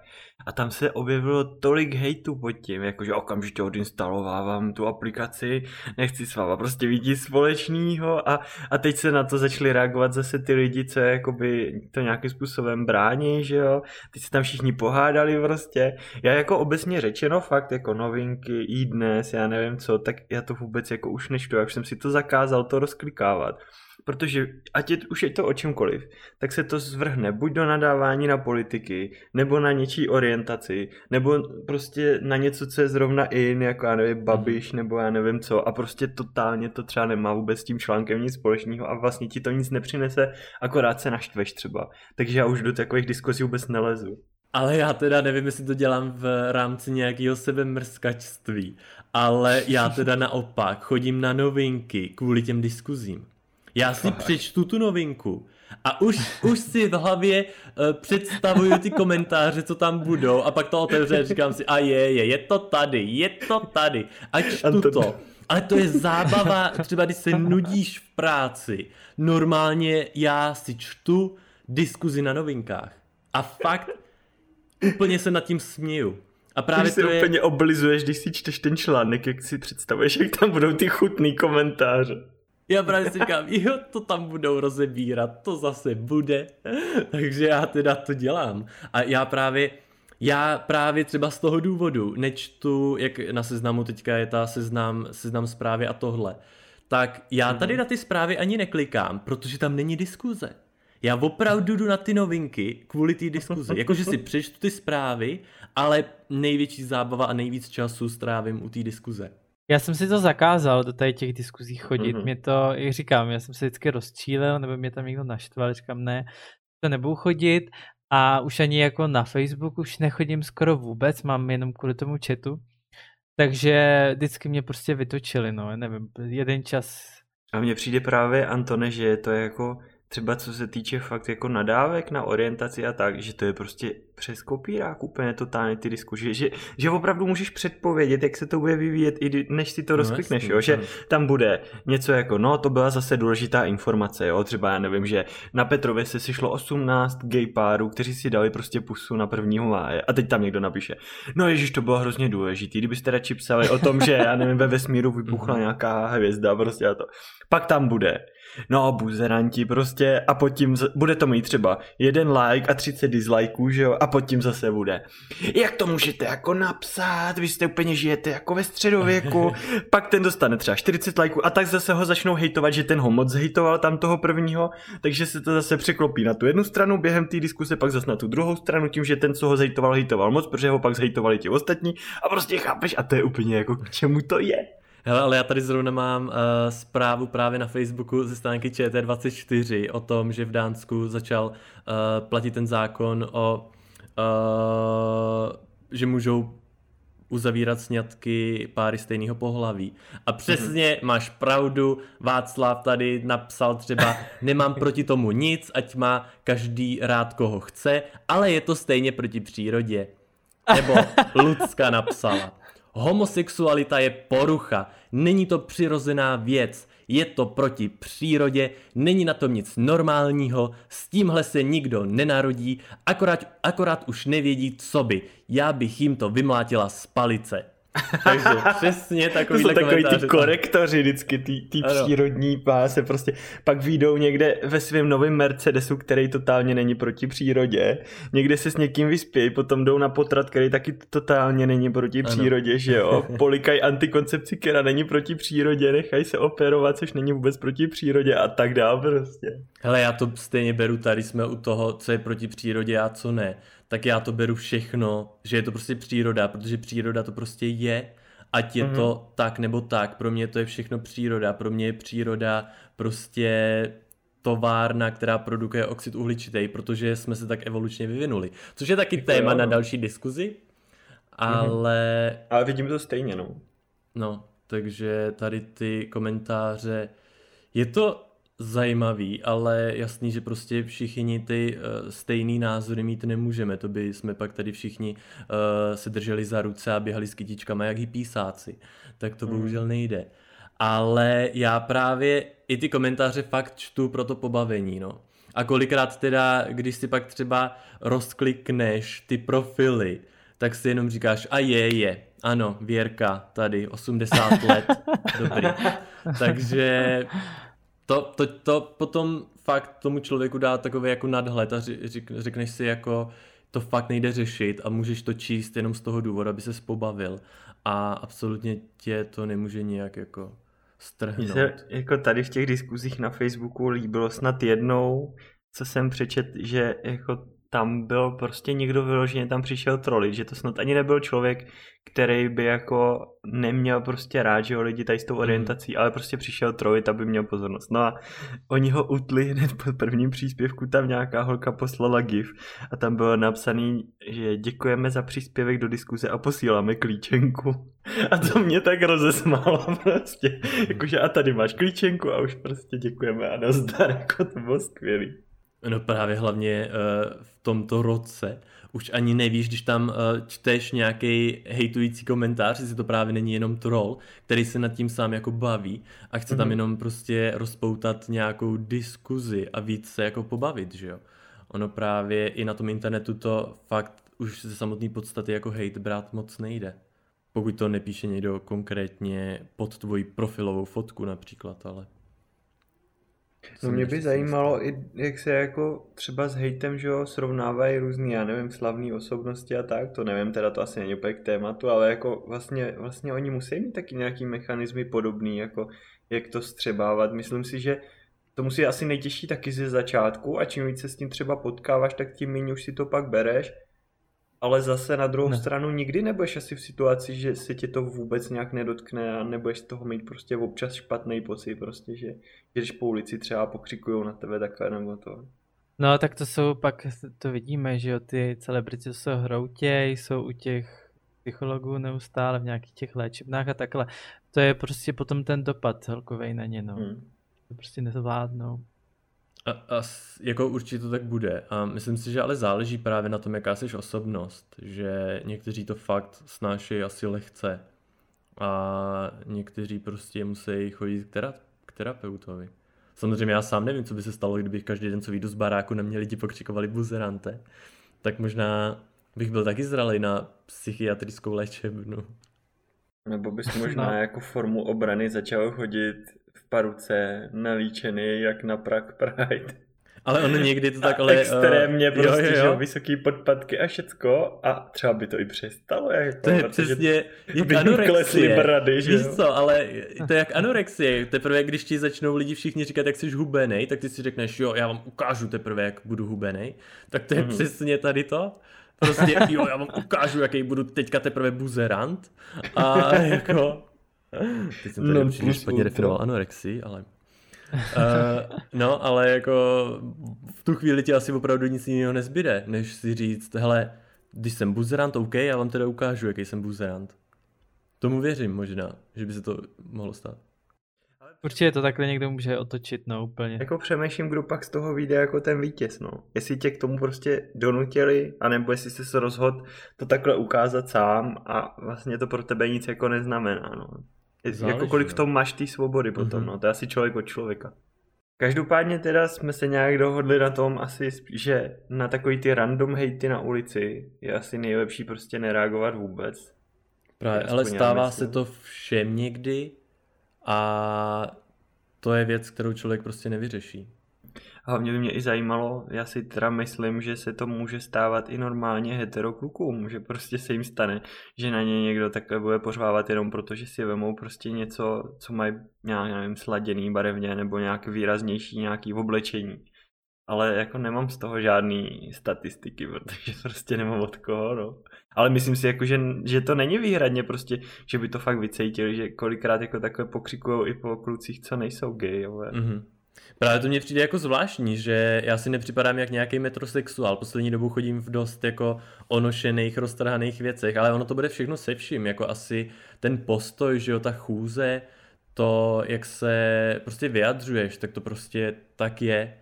A tam se objevilo tolik hejtu pod tím, jakože okamžitě odinstalovávám tu aplikaci, nechci s váma prostě vidět společného a, a teď se na to začali reagovat zase ty lidi, co jakoby to nějakým způsobem brání, že jo. Teď se tam všichni pohádali prostě. Já jako obecně řečeno fakt jako novinky, i dnes, já nevím co, tak já to vůbec jako už nečtu, jak jsem si to zakázal to rozklikávat Protože ať je, už je to o čemkoliv, tak se to zvrhne buď do nadávání na politiky, nebo na něčí orientaci, nebo prostě na něco, co je zrovna in, jako já nevím, Babiš, nebo já nevím co, a prostě totálně to třeba nemá vůbec s tím článkem nic společného a vlastně ti to nic nepřinese, akorát se naštveš třeba. Takže já už do takových diskuzí vůbec nelezu. Ale já teda nevím, jestli to dělám v rámci nějakého sebemrskačství, ale já teda naopak chodím na novinky kvůli těm diskuzím. Já si přečtu tu novinku a už, už si v hlavě uh, představuju ty komentáře, co tam budou a pak to otevře a říkám si, a je, je, je to tady, je to tady a čtu to. Ale to je zábava, třeba když se nudíš v práci. Normálně já si čtu diskuzi na novinkách. A fakt úplně se nad tím směju. A právě když to si je... úplně oblizuješ, když si čteš ten článek, jak si představuješ, jak tam budou ty chutný komentáře. Já právě si říkám, jo, to tam budou rozebírat, to zase bude. <laughs> Takže já teda to dělám. A já právě, já právě třeba z toho důvodu nečtu, jak na seznamu teďka je ta seznam, seznam zprávy a tohle, tak já tady na ty zprávy ani neklikám, protože tam není diskuze. Já opravdu jdu na ty novinky kvůli té diskuzi. Jakože si <laughs> přečtu ty zprávy, ale největší zábava a nejvíc času strávím u té diskuze. Já jsem si to zakázal do tady těch diskuzí chodit. Mm-hmm. Mě to, jak říkám, já jsem se vždycky rozčílil, nebo mě tam někdo naštval, říkám ne, to nebudu chodit a už ani jako na Facebook už nechodím skoro vůbec, mám jenom kvůli tomu chatu. Takže vždycky mě prostě vytočili, no, nevím, jeden čas. A mně přijde právě, Antone, že je to jako třeba co se týče fakt jako nadávek na orientaci a tak, že to je prostě přes kopírák úplně totálně ty diskuze, že, že, opravdu můžeš předpovědět, jak se to bude vyvíjet, i než si to no, rozklikneš, jo? že tam bude něco jako, no to byla zase důležitá informace, jo, třeba já nevím, že na Petrově se sešlo 18 gay párů, kteří si dali prostě pusu na prvního máje a teď tam někdo napíše, no ježiš, to bylo hrozně důležitý, kdybyste radši psali o tom, že já nevím, ve vesmíru vybuchla mhm. nějaká hvězda, prostě a to. Pak tam bude, no buzeranti prostě. A pod tím bude to mít třeba jeden like a 30 dislikeů, že jo, a pod tím zase bude. Jak to můžete jako napsat, vy jste úplně žijete jako ve středověku, <laughs> pak ten dostane třeba 40 lajků a tak zase ho začnou hejtovat, že ten ho moc hejtoval tam toho prvního, takže se to zase překlopí na tu jednu stranu během té diskuse, pak zase na tu druhou stranu tím, že ten, co ho zhejtoval, hejtoval moc, protože ho pak zhejtovali ti ostatní. A prostě chápeš a to je úplně jako k čemu to je. Hele, ale já tady zrovna mám uh, zprávu právě na Facebooku ze stránky ČT24 o tom, že v Dánsku začal uh, platit ten zákon o, uh, že můžou uzavírat sňatky páry stejného pohlaví. A přesně mm-hmm. máš pravdu, Václav tady napsal třeba, <laughs> nemám proti tomu nic, ať má každý rád koho chce, ale je to stejně proti přírodě. Nebo <laughs> Lucka napsala. Homosexualita je porucha, není to přirozená věc, je to proti přírodě, není na tom nic normálního, s tímhle se nikdo nenarodí, akorát, akorát už nevědí, co by. Já bych jim to vymlátila z palice. <laughs> Takže přesně takový To jsou takový ty korektoři vždycky, ty, ty přírodní páse, prostě. Pak výjdou někde ve svém novém Mercedesu, který totálně není proti přírodě, někde se s někým vyspějí, potom jdou na potrat, který taky totálně není proti ano. přírodě, že jo, <laughs> polikají antikoncepci, která není proti přírodě, nechají se operovat, což není vůbec proti přírodě a tak dále prostě. Hele, já to stejně beru, tady jsme u toho, co je proti přírodě a co ne tak já to beru všechno, že je to prostě příroda, protože příroda to prostě je, ať je mm-hmm. to tak nebo tak, pro mě to je všechno příroda, pro mě je příroda prostě továrna, která produkuje oxid uhličitý, protože jsme se tak evolučně vyvinuli. Což je taky Děkuji, téma jo, no. na další diskuzi, ale... Mm-hmm. Ale vidím to stejně, no. No, takže tady ty komentáře, je to, zajímavý, ale jasný, že prostě všichni ty uh, stejný názory mít nemůžeme, to by jsme pak tady všichni uh, se drželi za ruce a běhali s kytičkama jak hypísáci, tak to hmm. bohužel nejde. ale já právě i ty komentáře fakt čtu pro to pobavení, no. A kolikrát teda, když si pak třeba rozklikneš ty profily, tak si jenom říkáš, a je, je, ano, Věrka, tady, 80 let, <laughs> dobrý. Takže to, to, to potom fakt tomu člověku dá takový jako nadhled a řek, řekneš si jako, to fakt nejde řešit a můžeš to číst jenom z toho důvodu, aby se pobavil a absolutně tě to nemůže nějak jako strhnout. se jako tady v těch diskuzích na Facebooku líbilo snad jednou, co jsem přečet, že jako tam byl prostě někdo vyloženě tam přišel trolit, že to snad ani nebyl člověk, který by jako neměl prostě rád, že ho lidi tady s tou mhm. orientací, mm. ale prostě přišel trolit, aby měl pozornost. No a oni ho utli hned po prvním příspěvku, tam nějaká holka poslala gif a tam bylo napsaný, že děkujeme za příspěvek do diskuze a posíláme klíčenku. A to mě tak rozesmálo prostě, jakože a tady máš klíčenku a už prostě děkujeme a nazdar, jako to bylo skvělý. No právě hlavně uh, v tomto roce už ani nevíš, když tam uh, čteš nějaký hejtující komentář, jestli to právě není jenom troll, který se nad tím sám jako baví a chce mm-hmm. tam mhm. jenom prostě rozpoutat nějakou diskuzi a víc se jako pobavit, že jo. Ono právě i na tom internetu to fakt už ze samotné podstaty jako hate brát moc nejde. Pokud to nepíše někdo konkrétně pod tvoji profilovou fotku například, ale... No mě by zajímalo, i jak se jako třeba s hejtem, že jo, srovnávají různý, já nevím, slavné osobnosti a tak, to nevím, teda to asi není úplně k tématu, ale jako vlastně, vlastně oni musí mít taky nějaký mechanizmy podobný, jako jak to střebávat. Myslím si, že to musí asi nejtěžší taky ze začátku a čím více s tím třeba potkáváš, tak tím méně už si to pak bereš ale zase na druhou ne. stranu nikdy nebudeš asi v situaci, že se tě to vůbec nějak nedotkne a nebudeš z toho mít prostě občas špatný pocit, prostě, že když po ulici třeba pokřikují na tebe takhle nebo to. No tak to jsou pak, to vidíme, že jo, ty celebrity jsou hroutě, jsou u těch psychologů neustále v nějakých těch léčebnách a takhle. To je prostě potom ten dopad celkový na ně, no. Hmm. To prostě nezvládnou. A, a jako určitě to tak bude. A myslím si, že ale záleží právě na tom, jaká jsi osobnost. Že někteří to fakt snáší asi lehce. A někteří prostě musí chodit k, tera- k terapeutovi. Samozřejmě já sám nevím, co by se stalo, kdybych každý den, co vyjdu z baráku, na mě lidi pokřikovali buzerante. Tak možná bych byl taky zralý na psychiatrickou léčebnu. Nebo bys možná jako formu obrany začal chodit paruce nalíčený jak na Prague Pride. Ale on někdy to tak ale... Extrémně uh, prostě, jo, jo, že vysoký podpadky a všecko a třeba by to i přestalo. Jako, to je přesně jak anorexie. brady, že Víš jo? co, ale to je jak anorexie. Teprve když ti začnou lidi všichni říkat, jak jsi hubený, tak ty si řekneš, jo, já vám ukážu teprve, jak budu hubený. Tak to je mm. přesně tady to. Prostě, jo, já vám ukážu, jaký budu teďka teprve buzerant. A <laughs> jako, <laughs> Teď jsem tady no, určitě špatně definoval anorexii, ale... Uh, no, ale jako v tu chvíli ti asi opravdu nic jiného nezbyde, než si říct, hele, když jsem buzerant, OK, já vám teda ukážu, jaký jsem buzerant. Tomu věřím možná, že by se to mohlo stát. Určitě to takhle někdo může otočit, no úplně. Jako přemýšlím, kdo pak z toho vyjde jako ten vítěz, no. Jestli tě k tomu prostě donutili, anebo jestli jsi se rozhodl to takhle ukázat sám a vlastně to pro tebe nic jako neznamená, no. Záleží, jako kolik v tom máš té svobody potom, mm-hmm. no, to je asi člověk od člověka. Každopádně teda jsme se nějak dohodli na tom asi, že na takový ty random hejty na ulici je asi nejlepší prostě nereagovat vůbec. Právě, ale stává se to všem někdy a to je věc, kterou člověk prostě nevyřeší. Hlavně by mě i zajímalo, já si teda myslím, že se to může stávat i normálně heteroklukům, že prostě se jim stane, že na ně někdo takhle bude pořvávat jenom proto, že si vemou prostě něco, co mají nějak, nevím, sladěný barevně nebo nějak výraznější nějaký oblečení. Ale jako nemám z toho žádný statistiky, protože prostě nemám od koho, no. Ale myslím si, jako, že, že to není výhradně prostě, že by to fakt vycejtili, že kolikrát jako takhle pokřikují i po klucích, co nejsou gayové. Mm-hmm. Právě to mě přijde jako zvláštní, že já si nepřipadám jak nějaký metrosexuál. Poslední dobu chodím v dost jako onošených, roztrhaných věcech, ale ono to bude všechno se vším. Jako asi ten postoj, že jo, ta chůze, to, jak se prostě vyjadřuješ, tak to prostě tak je.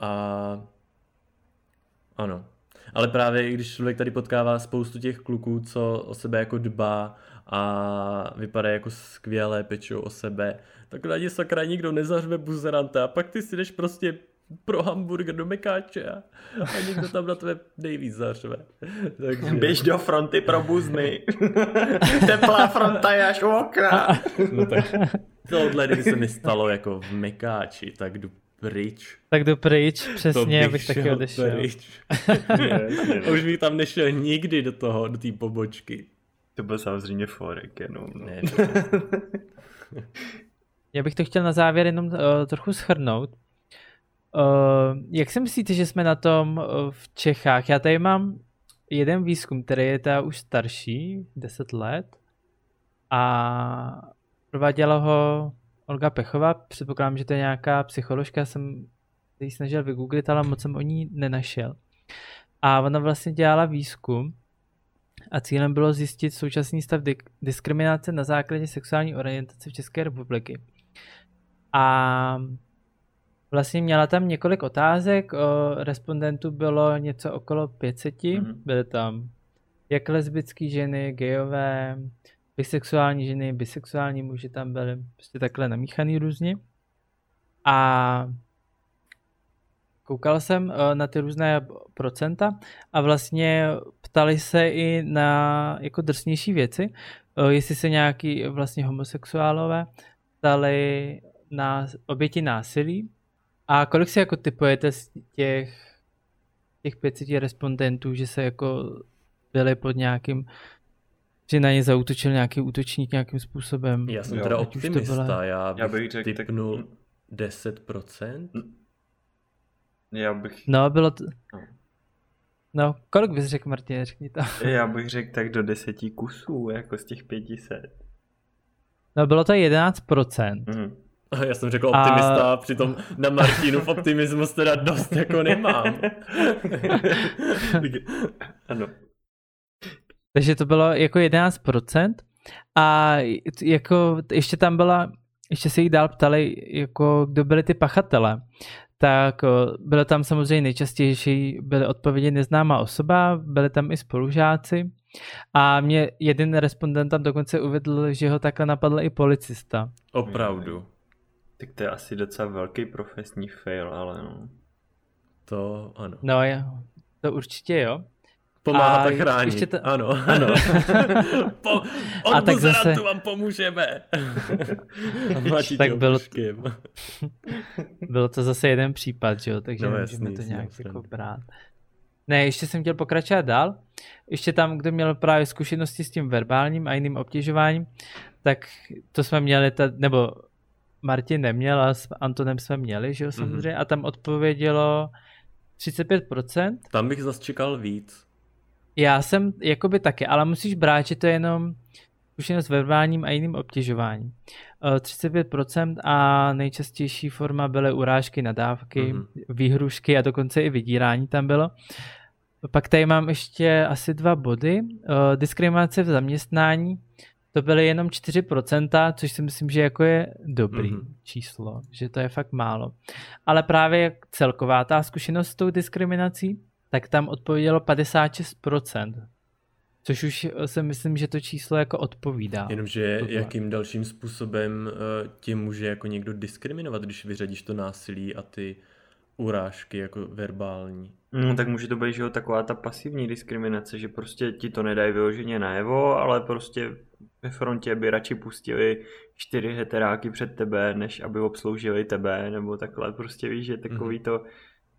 A ano. Ale právě když člověk tady potkává spoustu těch kluků, co o sebe jako dbá a vypadají jako skvělé, pečou o sebe, tak na ně sakra nikdo nezařve buzeranta a pak ty si jdeš prostě pro hamburger do Mekáče a, a někdo tam na tebe nejvíc zařve. Takže... Běž do fronty pro buzny. <laughs> Teplá fronta je až u okna. <laughs> no tak tohle, kdyby se mi stalo jako v Mekáči, tak jdu pryč. Tak jdu pryč, přesně, abych taky odešel. Pryč. <laughs> Už bych tam nešel nikdy do toho, do té pobočky. To byl samozřejmě forek jenom. No. Ne, Já bych to chtěl na závěr jenom uh, trochu schrnout. Uh, jak si myslíte, že jsme na tom uh, v Čechách? Já tady mám jeden výzkum, který je teda už starší, 10 let. A prováděla ho Olga Pechová. Předpokládám, že to je nějaká psycholožka, jsem se ji snažil vygooglit, ale moc jsem o ní nenašel. A ona vlastně dělala výzkum a cílem bylo zjistit současný stav diskriminace na základě sexuální orientace v České republiky. A Vlastně měla tam několik otázek, o respondentů bylo něco okolo 500, mm-hmm. byly tam jak lesbické ženy, gejové, bisexuální ženy, bisexuální muži tam byly prostě takhle namíchaný různě. A koukal jsem na ty různé procenta a vlastně ptali se i na jako drsnější věci, jestli se nějaký vlastně homosexuálové ptali na oběti násilí, a kolik si jako typujete z těch, těch 500 respondentů, že se jako byli pod nějakým že na ně zautočil nějaký útočník nějakým způsobem. Já jsem jo, teda optimista, byla... já bych, já bych řekl, typnul tak... 10%. Já bych... No, bylo to... No. no, kolik bys řekl, Martin, řekni to. <laughs> Já bych řekl tak do deseti kusů, jako z těch 500. No, bylo to 11%. Mm. <laughs> Já jsem řekl optimista, a... přitom na Martinu v <laughs> optimismus teda dost jako nemám. ano. Takže to bylo jako 11% a jako ještě tam byla, ještě se jich dál ptali, jako kdo byli ty pachatele. Tak bylo tam samozřejmě nejčastější, byly odpovědi neznámá osoba, byly tam i spolužáci. A mě jeden respondent tam dokonce uvedl, že ho takhle napadl i policista. Opravdu. Tak to je asi docela velký profesní fail, ale no. To ano. No je, to určitě jo. Pomáhat a chránit. Ještě to... Ano. ano. <laughs> po, od a tak zase... vám pomůžeme. <laughs> a tak bylo, <laughs> bylo to zase jeden případ, že jo, takže no, můžeme to nějak jako brát. Ne, ještě jsem chtěl pokračovat dál. Ještě tam, kdo měl právě zkušenosti s tím verbálním a jiným obtěžováním, tak to jsme měli, ta, nebo Martin neměl a s Antonem jsme měli, že jo, mhm. samozřejmě, mm-hmm. a tam odpovědělo 35%. Tam bych zase čekal víc. Já jsem jakoby taky, ale musíš brát, že to je jenom zkušenost s verbálním a jiným obtěžováním. 35% eh, a nejčastější forma byly urážky, nadávky, mm-hmm. výhrušky a dokonce i vydírání tam bylo. Pak tady mám ještě asi dva body. Eh, diskriminace v zaměstnání to byly jenom 4%, což si myslím, že jako je dobrý mm-hmm. číslo, že to je fakt málo. Ale právě celková ta zkušenost s tou diskriminací, tak tam odpovědělo 56%. Což už si myslím, že to číslo jako odpovídá. Jenomže tohle. jakým dalším způsobem uh, tě může jako někdo diskriminovat, když vyřadíš to násilí a ty urážky jako verbální? No, tak může to být, že jo, taková ta pasivní diskriminace, že prostě ti to nedají vyloženě najevo, ale prostě ve frontě by radši pustili čtyři heteráky před tebe, než aby obsloužili tebe, nebo takhle. Prostě víš, že takový mm. to,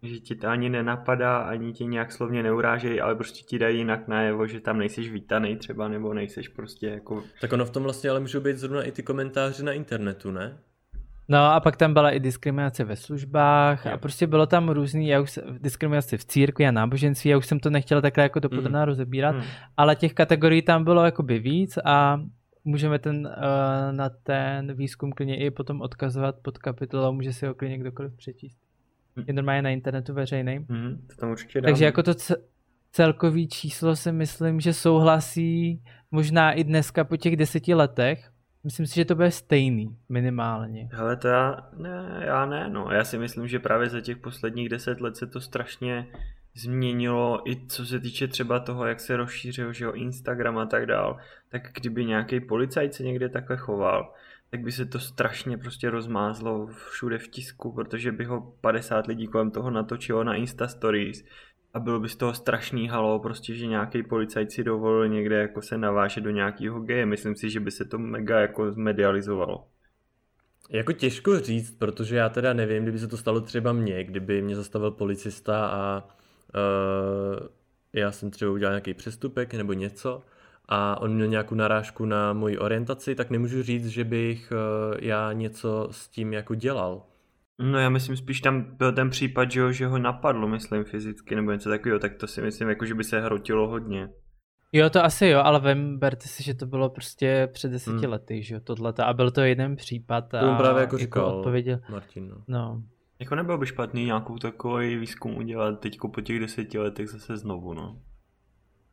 že ti to ani nenapadá, ani ti nějak slovně neurážejí, ale prostě ti dají jinak najevo, že tam nejseš vítaný třeba, nebo nejseš prostě jako... Tak ono v tom vlastně ale můžou být zrovna i ty komentáře na internetu, ne? No a pak tam byla i diskriminace ve službách a prostě bylo tam různý, já už diskriminace v církvi a náboženství, já už jsem to nechtěl takhle jako dopodrobná mm. rozebírat, mm. ale těch kategorií tam bylo jakoby víc a můžeme ten, uh, na ten výzkum klidně i potom odkazovat pod kapitolou, může si ho klidně kdokoliv přečíst. Mm. Je normálně na internetu veřejný. Mm, to tam určitě Takže jako to celkový číslo si myslím, že souhlasí možná i dneska po těch deseti letech, Myslím si, že to bude stejný, minimálně. Hele, to já ne, já ne, no. Já si myslím, že právě za těch posledních deset let se to strašně změnilo i co se týče třeba toho, jak se rozšířil že jo, Instagram a tak dál, tak kdyby nějaký policajt se někde takhle choval, tak by se to strašně prostě rozmázlo všude v tisku, protože by ho 50 lidí kolem toho natočilo na Insta Stories a bylo by z toho strašný halo, prostě, že nějaký policajt si dovolil někde jako se navážet do nějakého geje. Myslím si, že by se to mega jako zmedializovalo. Jako těžko říct, protože já teda nevím, kdyby se to stalo třeba mně, kdyby mě zastavil policista a uh, já jsem třeba udělal nějaký přestupek nebo něco a on měl nějakou narážku na moji orientaci, tak nemůžu říct, že bych uh, já něco s tím jako dělal. No já myslím spíš tam byl ten případ, že ho, že ho napadlo, myslím fyzicky nebo něco takového, tak to si myslím, jako že by se hrotilo hodně. Jo, to asi jo, ale vem, berte si, že to bylo prostě před deseti hmm. lety, že jo, tohleto. A byl to jeden případ. A to právě jako, jako říkal odpověděl. Martin. No. no. Jako nebyl by špatný nějakou takový výzkum udělat teďko po těch deseti letech zase znovu, no.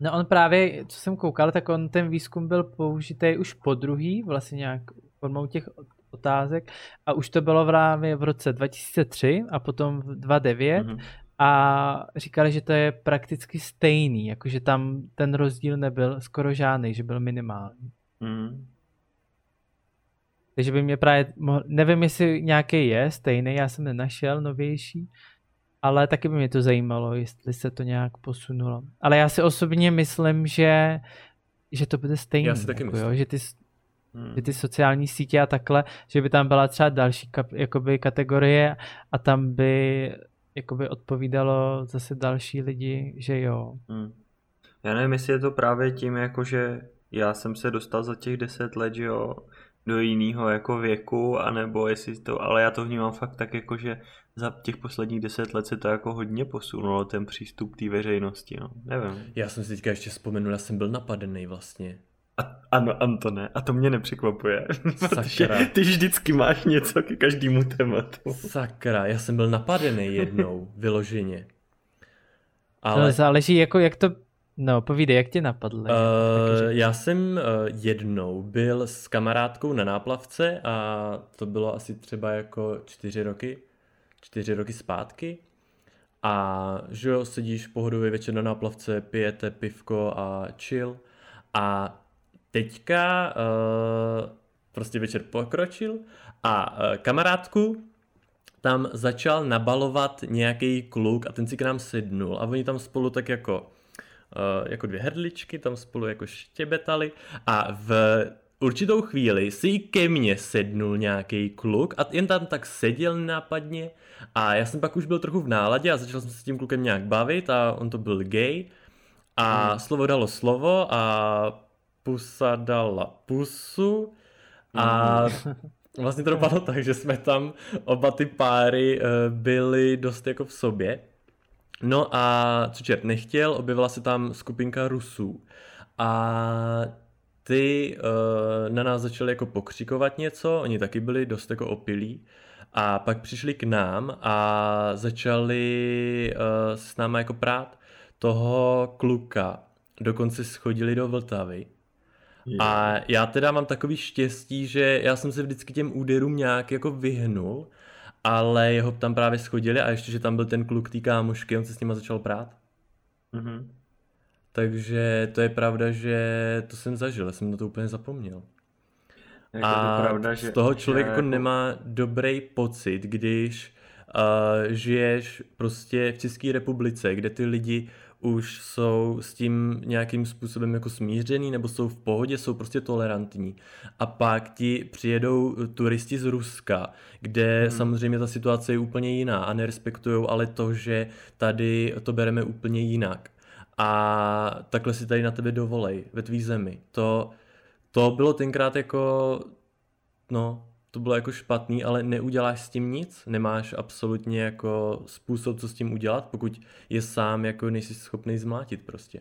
No on právě, co jsem koukal, tak on ten výzkum byl použitý už po druhý, vlastně nějak formou těch otázek a už to bylo právě v roce 2003 a potom v 2009 mm-hmm. a říkali, že to je prakticky stejný, jakože tam ten rozdíl nebyl skoro žádný, že byl minimální. Mm. Takže by mě právě, mohl, nevím jestli nějaký je stejný, já jsem nenašel novější, ale taky by mě to zajímalo, jestli se to nějak posunulo. Ale já si osobně myslím, že, že to bude stejný. Já si taky jako, myslím. Jo, že ty, hmm. že ty sociální sítě a takhle, že by tam byla třeba další kap, jakoby kategorie a tam by jakoby odpovídalo zase další lidi, že jo. Hmm. Já nevím, jestli je to právě tím, jako že já jsem se dostal za těch deset let, že jo, do jiného jako věku, anebo jestli to, ale já to vnímám fakt tak jako, že za těch posledních deset let se to jako hodně posunulo, ten přístup té veřejnosti, no, nevím. Já jsem si teďka ještě vzpomenul, já jsem byl napadený vlastně. A, ano, Antone, a to mě nepřekvapuje, <laughs> Sakra. ty vždycky máš něco ke každému tématu. Sakra, já jsem byl napadený jednou, <laughs> vyloženě. Ale... To záleží, jako jak to No, povídej, jak tě napadlo? Uh, já jsem uh, jednou byl s kamarádkou na náplavce a to bylo asi třeba jako čtyři roky, čtyři roky zpátky. A že jo, sedíš pohodový večer na náplavce, pijete pivko a chill. A teďka uh, prostě večer pokročil a uh, kamarádku tam začal nabalovat nějaký kluk a ten si k nám sednul a oni tam spolu tak jako jako dvě hrdličky, tam spolu jako štěbetali a v určitou chvíli si ke mně sednul nějaký kluk a jen tam tak seděl nápadně a já jsem pak už byl trochu v náladě a začal jsem se s tím klukem nějak bavit a on to byl gay a hmm. slovo dalo slovo a pusa dala pusu a hmm. vlastně to dopadlo tak, že jsme tam oba ty páry uh, byli dost jako v sobě No a co čert nechtěl, objevila se tam skupinka Rusů. A ty uh, na nás začali jako pokřikovat něco, oni taky byli dost jako opilí. A pak přišli k nám a začali uh, s náma jako prát toho kluka, dokonce schodili do Vltavy. A já teda mám takový štěstí, že já jsem se vždycky těm úderům nějak jako vyhnul ale jeho tam právě schodili a ještě, že tam byl ten kluk té kámošky, on se s nima začal prát. Mm-hmm. Takže to je pravda, že to jsem zažil, já jsem na to úplně zapomněl. A pravda, že, z toho člověk že jako nemá dobrý pocit, když uh, žiješ prostě v České republice, kde ty lidi už jsou s tím nějakým způsobem jako smířený nebo jsou v pohodě, jsou prostě tolerantní. A pak ti přijedou turisti z Ruska, kde hmm. samozřejmě ta situace je úplně jiná a nerespektují ale to, že tady to bereme úplně jinak. A takhle si tady na tebe dovolej, ve tvý zemi. To, to bylo tenkrát jako, no, to bylo jako špatný, ale neuděláš s tím nic, nemáš absolutně jako způsob, co s tím udělat, pokud je sám jako nejsi schopný zmlátit prostě.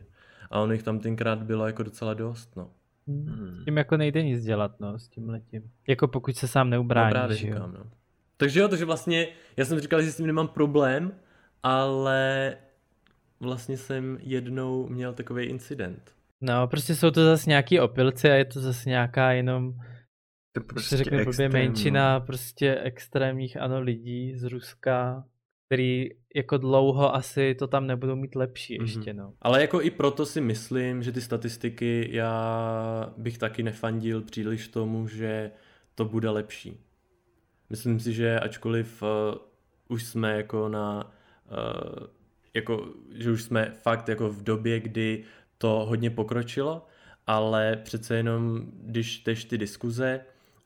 A on jich tam tenkrát bylo jako docela dost, no. Hmm. Tím jako nejde nic dělat, no, s tím letím. Jako pokud se sám neubráníš, no, právě říkám, no. Takže jo, takže vlastně, já jsem říkal, že s tím nemám problém, ale vlastně jsem jednou měl takový incident. No, prostě jsou to zase nějaký opilci a je to zase nějaká jenom to prostě řekne blbě menšina prostě extrémních ano lidí z Ruska, který jako dlouho asi to tam nebudou mít lepší mm-hmm. ještě, no. Ale jako i proto si myslím, že ty statistiky já bych taky nefandil příliš tomu, že to bude lepší. Myslím si, že ačkoliv uh, už jsme jako na uh, jako, že už jsme fakt jako v době, kdy to hodně pokročilo, ale přece jenom, když čteš ty diskuze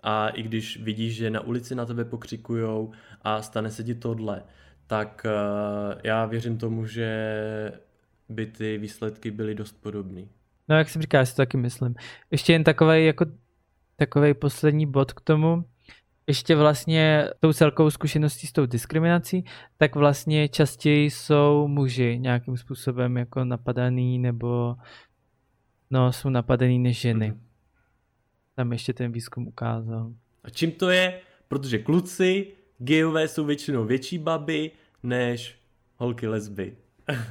a i když vidíš, že na ulici na tebe pokřikujou a stane se ti tohle, tak uh, já věřím tomu, že by ty výsledky byly dost podobné. No jak jsem říkal, já si to taky myslím. Ještě jen takový jako takový poslední bod k tomu, ještě vlastně tou celkovou zkušeností s tou diskriminací, tak vlastně častěji jsou muži nějakým způsobem jako napadaný nebo no, jsou napadený než ženy. Mm. Tam ještě ten výzkum ukázal. A čím to je? Protože kluci, gejové jsou většinou větší baby než holky lesby.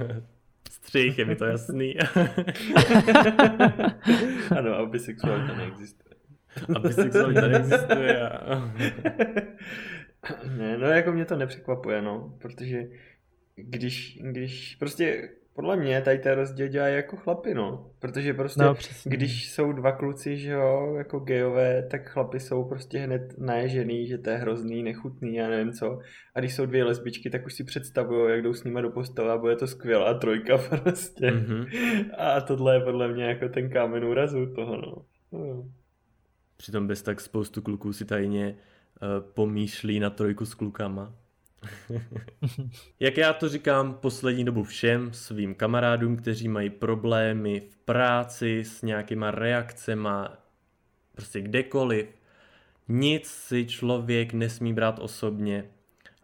<laughs> Střih, je mi to jasný. <laughs> ano, a bisexualita neexistuje. A bisexualita neexistuje. ne, no jako mě to nepřekvapuje, no, protože když, když prostě podle mě tady ten rozdíl dělají jako chlapy, no. Protože prostě, no, když jsou dva kluci, že jo, jako gejové, tak chlapy jsou prostě hned naježený, že to je hrozný, nechutný, já nevím co. A když jsou dvě lesbičky, tak už si představují, jak jdou s nimi do postele a bude to skvělá trojka <laughs> prostě. Mm-hmm. A tohle je podle mě jako ten kámen úrazu toho, no. no. Přitom bez tak spoustu kluků si tajně uh, pomýšlí na trojku s klukama. <laughs> Jak já to říkám poslední dobu všem svým kamarádům, kteří mají problémy v práci s nějakýma reakcema, prostě kdekoliv, nic si člověk nesmí brát osobně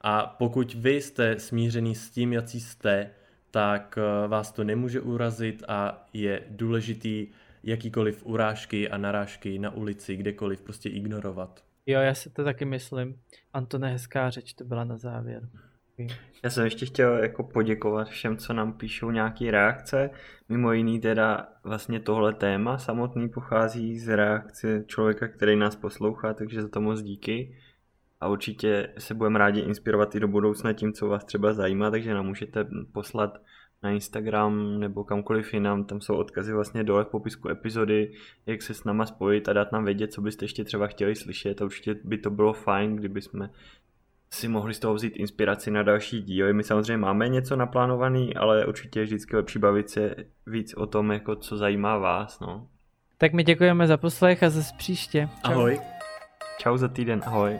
a pokud vy jste smířený s tím, jaký jste, tak eh, vás to nemůže urazit a je důležitý jakýkoliv urážky a narážky na ulici, kdekoliv prostě ignorovat. Jo, já si to taky myslím. Antone, hezká řeč to byla na závěr. Já jsem ještě chtěl jako poděkovat všem, co nám píšou nějaké reakce. Mimo jiný teda vlastně tohle téma samotný pochází z reakce člověka, který nás poslouchá, takže za to moc díky. A určitě se budeme rádi inspirovat i do budoucna tím, co vás třeba zajímá, takže nám můžete poslat na Instagram nebo kamkoliv jinam, tam jsou odkazy vlastně dole v popisku epizody, jak se s náma spojit a dát nám vědět, co byste ještě třeba chtěli slyšet a určitě by to bylo fajn, kdyby jsme si mohli z toho vzít inspiraci na další díly. My samozřejmě máme něco naplánovaný, ale určitě je vždycky lepší bavit se víc o tom, jako co zajímá vás. No. Tak my děkujeme za poslech a zase příště. Čau. Ahoj. Čau za týden, ahoj.